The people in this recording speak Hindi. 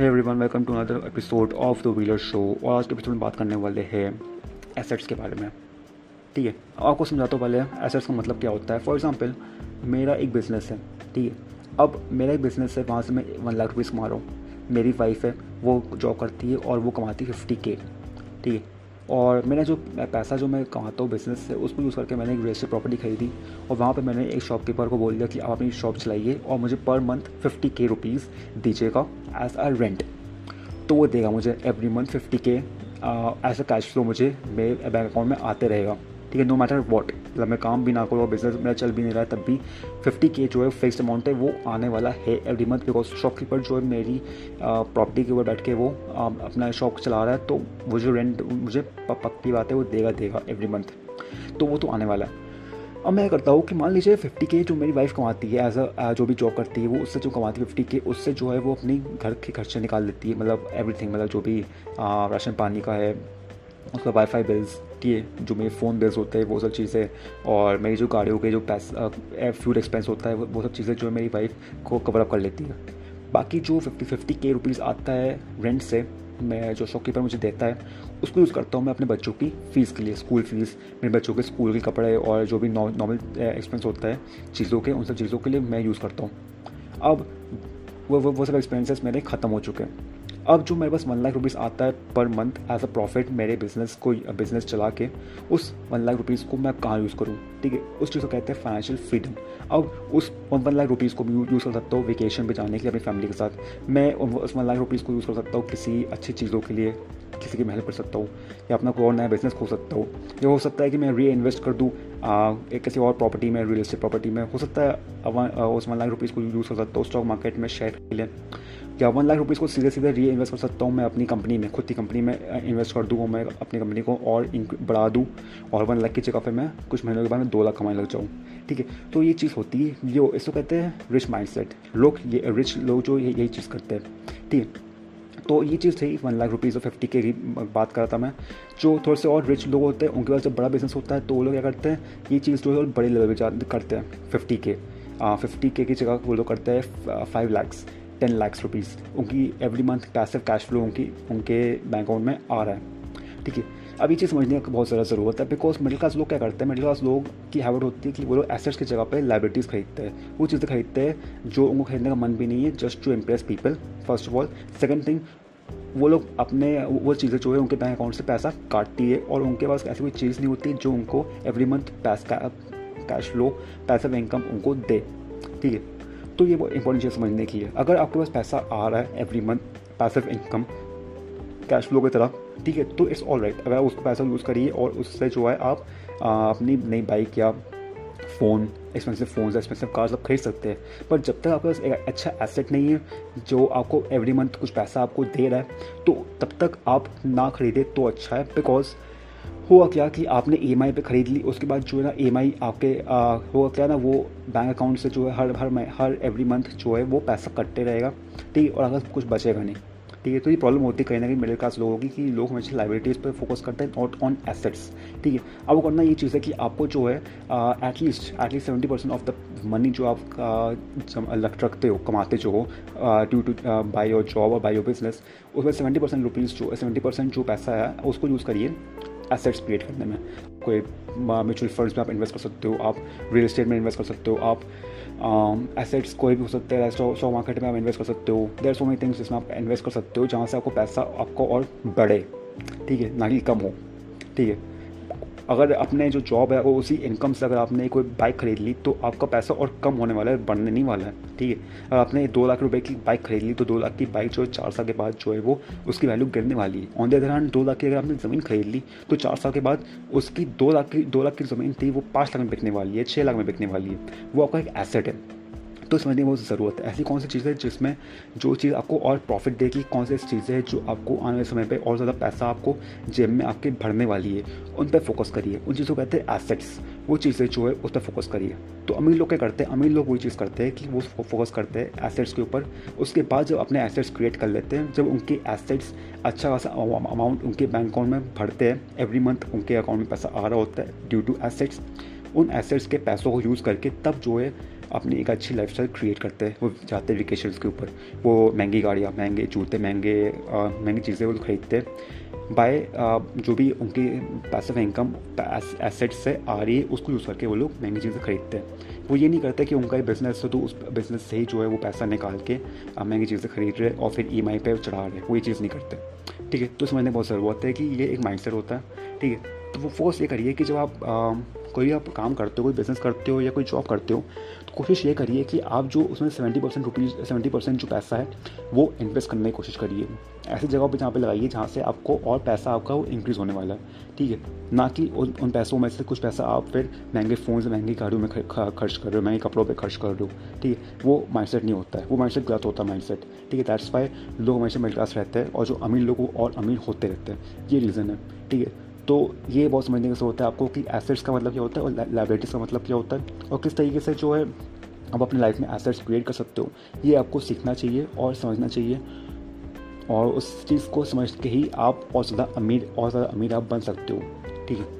Everyone welcome to another episode of the Wheeler show और आज के एपिसोड में बात करने वाले हैं एसेट्स के बारे में। ठीक है? आपको समझाता हूँ पहले एसेट्स का मतलब क्या होता है? फॉर एग्जांपल मेरा एक बिज़नेस है, ठीक है? अब मेरा एक बिज़नेस है, वहाँ से मैं वन लाख रुपीज़ कमा रहा हूँ। मेरी वाइफ है, वो जॉब करती है और वो कमाती है फिफ्टी के ठीक है? और मैंने जो पैसा जो मैं कमाता हूँ बिज़नेस से उसको यूज़ करके मैंने एक एस्टेट प्रॉपर्टी खरीदी और वहाँ पर मैंने एक शॉपकीपर को बोल दिया कि आप अपनी शॉप चलाइए और मुझे per month fifty K rupees दीजिएगा एज अ रेंट तो वो देगा मुझे every month fifty K as a cash flow मुझे मेरे बैंक अकाउंट में आते रहेगा। ठीक है नो मैटर वॉट मतलब मैं काम भी ना करूँ और बिज़नेस मेरा चल भी नहीं रहा तब भी फिफ्टी के जो है फिक्स अमाउंट है वो आने वाला है एवरी मंथ बिकॉज़ शॉपकीपर जो है मेरी प्रॉपर्टी के ऊपर बैठ के वो आ, अपना शॉप चला रहा है तो वो जो रेंट मुझे पक्की बात है वो देगा देगा एवरी मंथ तो वो तो आने वाला है। अब मैं करता हूँ कि मान लीजिए फिफ्टी के जो मेरी वाइफ कमाती है एज अ जो भी जॉब करती है वो उससे जो कमाती है फिफ्टी के उससे जो है वो अपनी घर के खर्चे निकाल देती है मतलब एवरीथिंग मतलब जो भी राशन पानी का है उसका वाईफाई बिल्स है, जो मेरे फ़ोन बिल्स होते हैं, वो सब चीज़ें, और मेरी जो गाड़ियों के जो पैसा फ्यूल एक्सपेंस होता है, वो सब चीज़ें जो है मेरी वाइफ को कवर अप कर लेती है। बाकी जो फिफ्टी फिफ्टी के रुपीज़ आता है रेंट से, मैं जो शॉपकीपर मुझे देता है, उसको यूज़ करता हूँ मैं अपने बच्चों की फ़ीस के लिए स्कूल फ़ीस मेरे बच्चों के स्कूल के कपड़े और जो भी नॉर्मल एक्सपेंस होता है, चीज़ों के, उन सब चीज़ों के लिए मैं यूज़ करता हूँ। अब वो वो सब एक्सपेंसेस मेरे ख़त्म हो चुके हैं। अब जो मेरे पास वन लाख रुपीज़ आता है per month as a profit मेरे बिज़नेस को बिज़नेस चला के, उस वन लाख रुपीज़ को मैं कहाँ यूज़ करूँ? ठीक है, उस चीज़ को कहते हैं फाइनेंशियल फ्रीडम अब उस वन लाख रुपीज़ को भी यूज़ कर सकता हूँ वेकेशन पे जाने के लिए अपनी फैमिली के साथ। मैं उस वन लाख रुपीज़ को यूज़ कर सकता हूँ किसी अच्छी चीज़ों के लिए, किसी की हेल्प कर सकता हूँ, या अपना कोई और नया बिज़नेस खोल सकता हूँ। या हो सकता है कि मैं री इन्वेस्ट कर दूँ एक किसी और प्रॉपर्टी में रियल एस्टेट प्रॉपर्टी में। हो सकता है उस वन लाख रुपीज़ को यूज़ कर सकता हूँ स्टॉक मार्केट में शेयर के लिए। या वन लाख रुपीज़ को सीधे सीधे री इन्वेस्ट कर सकता हूँ मैं अपनी कंपनी में, खुद की कंपनी में इन्वेस्ट कर दूँ मैं अपनी कंपनी को और बढ़ा दूँ। और वन लाख की जगह पर मैं कुछ महीनों के बाद में दो लाख कमाने लग जाऊँ। ठीक है तो ये चीज़ होती है। जो इसको कहते हैं रिच माइंड लोग ये रिच लोग जो यही चीज़ करते हैं। ठीक है तो ये चीज़ थी वन लाख रुपीज़ और फिफ्टी के की बात कर रहा था मैं। जो थोड़े से और रिच लोग होते हैं, उनके पास जब बड़ा बिज़नेस होता है तो वो लोग क्या करते हैं, ये चीज़ जो है, बड़े लेवल पर करते हैं। फिफ्टी के फिफ्टी के की जगह वो लोग करते हैं five lakhs ten lakhs rupees उनकी every month passive cash flow उनकी, उनके बैंक अकाउंट में आ रहा है। ठीक है? अब ये चीज़ समझने की बहुत ज़्यादा ज़रूरत है बिकॉज़ मिडिल क्लास लोग क्या करते हैं? मिडिल क्लास लोग की हैबिट होती है कि वो लोग एसेट्स की जगह पे लाइबिलिटीज़ खरीदते हैं। वो चीज़ें खरीदते हैं जो उनको खरीदने का मन भी नहीं है just to impress people first of all second thing वो लोग अपने, वो चीज़ें जो है उनके बैंक अकाउंट से पैसा काटती है और उनके पास ऐसी कोई चीज़ नहीं होती जो उनको एवरी मंथ पैसा कैश फ्लो पैसा इनकम उनको दे। ठीक है? तो ये इंपॉर्टेंट चीज़ समझने की है। अगर आपके पास पैसा आ रहा है every month passive income cash flow की तरह, ठीक है तो इट्स ऑल राइट अगर आप उसको पैसा यूज़ करिए और उससे जो है आप अपनी नई बाइक या phone expensive phone expensive cars आप खरीद सकते हैं। पर जब तक आपके पास एक अच्छा एसेट नहीं है, जो आपको एवरी मंथ कुछ पैसा आपको दे रहा है तो तब तक आप ना खरीदें तो अच्छा है बिकॉज़ हुआ क्या कि आपने ई एम पे ख़रीद ली, उसके बाद जो है ना ई एम आपके हुआ क्या ना वो बैंक अकाउंट से जो है हर हर हर एवरी मंथ जो है वो पैसा कटते रहेगा, ठीक है? और अगर कुछ बचेगा नहीं, ठीक है? तो ये प्रॉब्लम होती है कहीं ना कहीं मिडिल क्लास लोगों की कि लोग हमेशा लाइबिलिटीज़ पर फोकस करते हैं नॉट ऑन एसेट्स ठीक है? अब वो करना ये चीज़ है कि आपको जो है at least at least seventy percent of the money जो आप लग रखते हो, कमाते जो हो due to by your job और बाई योर बिज़नेस उसमें सेवेंटी परसेंट रुपीज़ जो सेवेंटी परसेंट जो पैसा है, उसको यूज़ करिए एसेट्स क्रिएट करने में। कोई म्यूचुअल फंड्स में आप इन्वेस्ट कर सकते हो, आप रियल इस्टेट में इन्वेस्ट कर सकते हो, आप एसेट्स कोई भी हो सकते हैं स्टॉक मार्केट में आप इन्वेस्ट कर सकते हो। देर सो मेनी थिंग्स जिसमें आप इन्वेस्ट कर सकते हो जहाँ से आपको पैसा आपको और बढ़े। ठीक है, ना कि कम हो। ठीक है। अगर अपने जो जॉब है, वो उसी इनकम से अगर आपने कोई बाइक खरीद ली तो आपका पैसा और कम होने वाला है, बढ़ने नहीं वाला है, ठीक है? अगर आपने दो लाख रुपए की बाइक खरीद ली तो दो लाख की बाइक जो है, चार साल के बाद जो है, वो उसकी वैल्यू गिरने वाली है। ऑन द अदर हैंड दो लाख की अगर आपने ज़मीन खरीद ली तो चार साल के बाद उसकी दो लाख की, दो लाख की ज़मीन थी, वो पाँच लाख में बिकने वाली है छः लाख में बिकने वाली है। वो आपका एक एसेट है। तो समझने की बहुत ज़रूरत है। ऐसी कौन सी चीज़ है जिसमें जो चीज़ आपको और प्रॉफिट देगी, कौन सी ऐसी चीज़ें हैं जो आपको आने वाले समय पर और ज़्यादा पैसा आपको जेब में आपके भरने वाली है, उन पर फोकस करिए। उन चीज़ों को कहते हैं एसेट्स वो चीज़ें जो है उस पर फोकस करिए। तो अमीर लोग क्या करते हैं? अमीर लोग वही चीज़ करते हैं कि वो फोकस करते हैं एसेट्स के ऊपर। उसके बाद जब अपने एसेट्स क्रिएट कर लेते हैं, जब उनके एसेट्स अच्छा खासा अमाउंट उनके बैंक अकाउंट में भरते हैं एवरी मंथ उनके अकाउंट में पैसा आ रहा होता है ड्यू टू एसेट्स उन एसेट्स के पैसों को यूज़ करके तब जो है अपनी एक अच्छी लाइफ स्टाइल क्रिएट करते हैं। वो जाते हैं वेकेशन के ऊपर। वो महँगी गाड़ियाँ, महँगे जूते, महँगे महँगी चीज़ें वो खरीदते हैं। बाय जो भी उनकी पैसिव इनकम एसेट से आ रही है, उसको यूज़ करके वो लोग महँगी चीज़ें खरीदते हैं। वो ये नहीं करते कि उनका एक बिज़नेस है तो उस बिज़नेस से ही जो है वो पैसा निकाल के महँगी चीज़ें खरीद रहे और फिर ई पे चढ़ा रहे वो ये चीज़ नहीं करते। ठीक है? तो समझने बहुत ज़रूरत है कि ये एक माइंड होता है। ठीक है? तो वो फोर्स ये करिए कि जब आप आ, कोई आप काम करते हो कोई बिज़नेस करते हो या कोई जॉब करते हो तो कोशिश ये करिए कि आप जो उसमें seventy percent rupees seventy percent जो पैसा है वो इन्वेस्ट करने की कोशिश करिए। ऐसी जगह पर जहाँ पर लगाइए जहाँ से आपको और पैसा आपका वो इंक्रीज़ होने वाला है ठीक है? ना कि उन उन पैसों में से कुछ पैसा आप फिर महँगे फ़ोन महँगी गाड़ियों में खर्च कर रहे हो महँगे कपड़ों पर खर्च कर रहे हो ठीक है? वो माइंडसेट नहीं होता है। वो माइंडसेट गलत होता है माइंडसेट ठीक है? दैट्स वाई लोग हमेशा मिडिल क्लास रहते हैं और जो अमीर लोग और अमीर होते रहते हैं। ये रीज़न है ठीक है? तो ये बहुत समझने का होता है आपको कि एसेट्स का मतलब क्या होता है और लाइबिलिटीज़ का मतलब क्या होता है। और किस तरीके से जो है आप अपने लाइफ में एसेट्स क्रिएट कर सकते हो, ये आपको सीखना चाहिए और समझना चाहिए। और उस चीज़ को समझ के ही आप और ज़्यादा अमीर और ज़्यादा अमीर आप बन सकते हो। ठीक है।